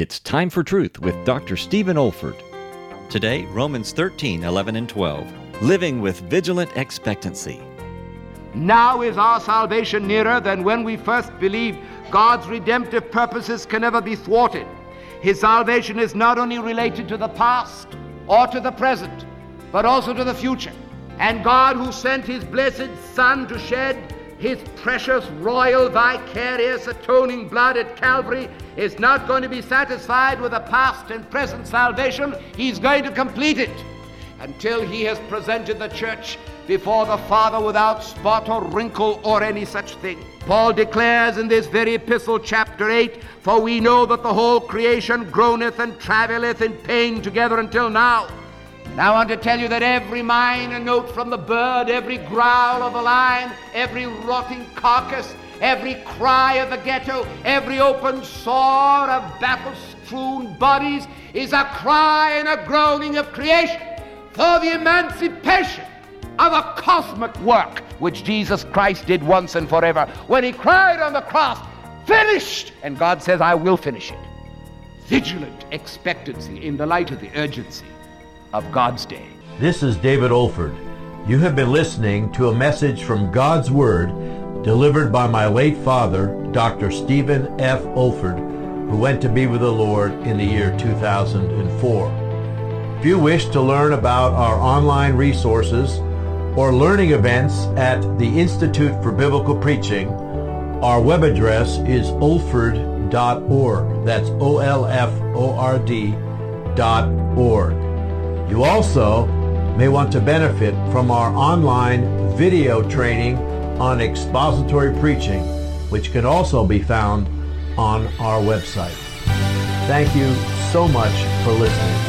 It's Time for Truth with Dr. Stephen Olford. Today, Romans 13, 11, and 12. Living with vigilant expectancy. Now is our salvation nearer than when we first believed. God's redemptive purposes can never be thwarted. His salvation is not only related to the past or to the present, but also to the future. And God, who sent his blessed Son to shed his precious, royal, vicarious, atoning blood at Calvary, is not going to be satisfied with a past and present salvation. He's going to complete it until he has presented the church before the Father without spot or wrinkle or any such thing. Paul declares in this very epistle, chapter 8, For we know that the whole creation groaneth and travaileth in pain together until now. And I want to tell you that every minor note from the bird, every growl of the lion, every rotting carcass, every cry of the ghetto, every open sore of battle strewn bodies is a cry and a groaning of creation for the emancipation of a cosmic work which Jesus Christ did once and forever when he cried on the cross, finished! And God says, I will finish it. Vigilant expectancy in the light of the urgency of God's day. This is David Olford. You have been listening to a message from God's Word delivered by my late father, Dr. Stephen F. Olford, who went to be with the Lord in the year 2004. If you wish to learn about our online resources or learning events at the Institute for Biblical Preaching, our web address is olford.org. That's O-L-F-O-R-D dot org. You also may want to benefit from our online video training on expository preaching, which can also be found on our website. Thank you so much for listening.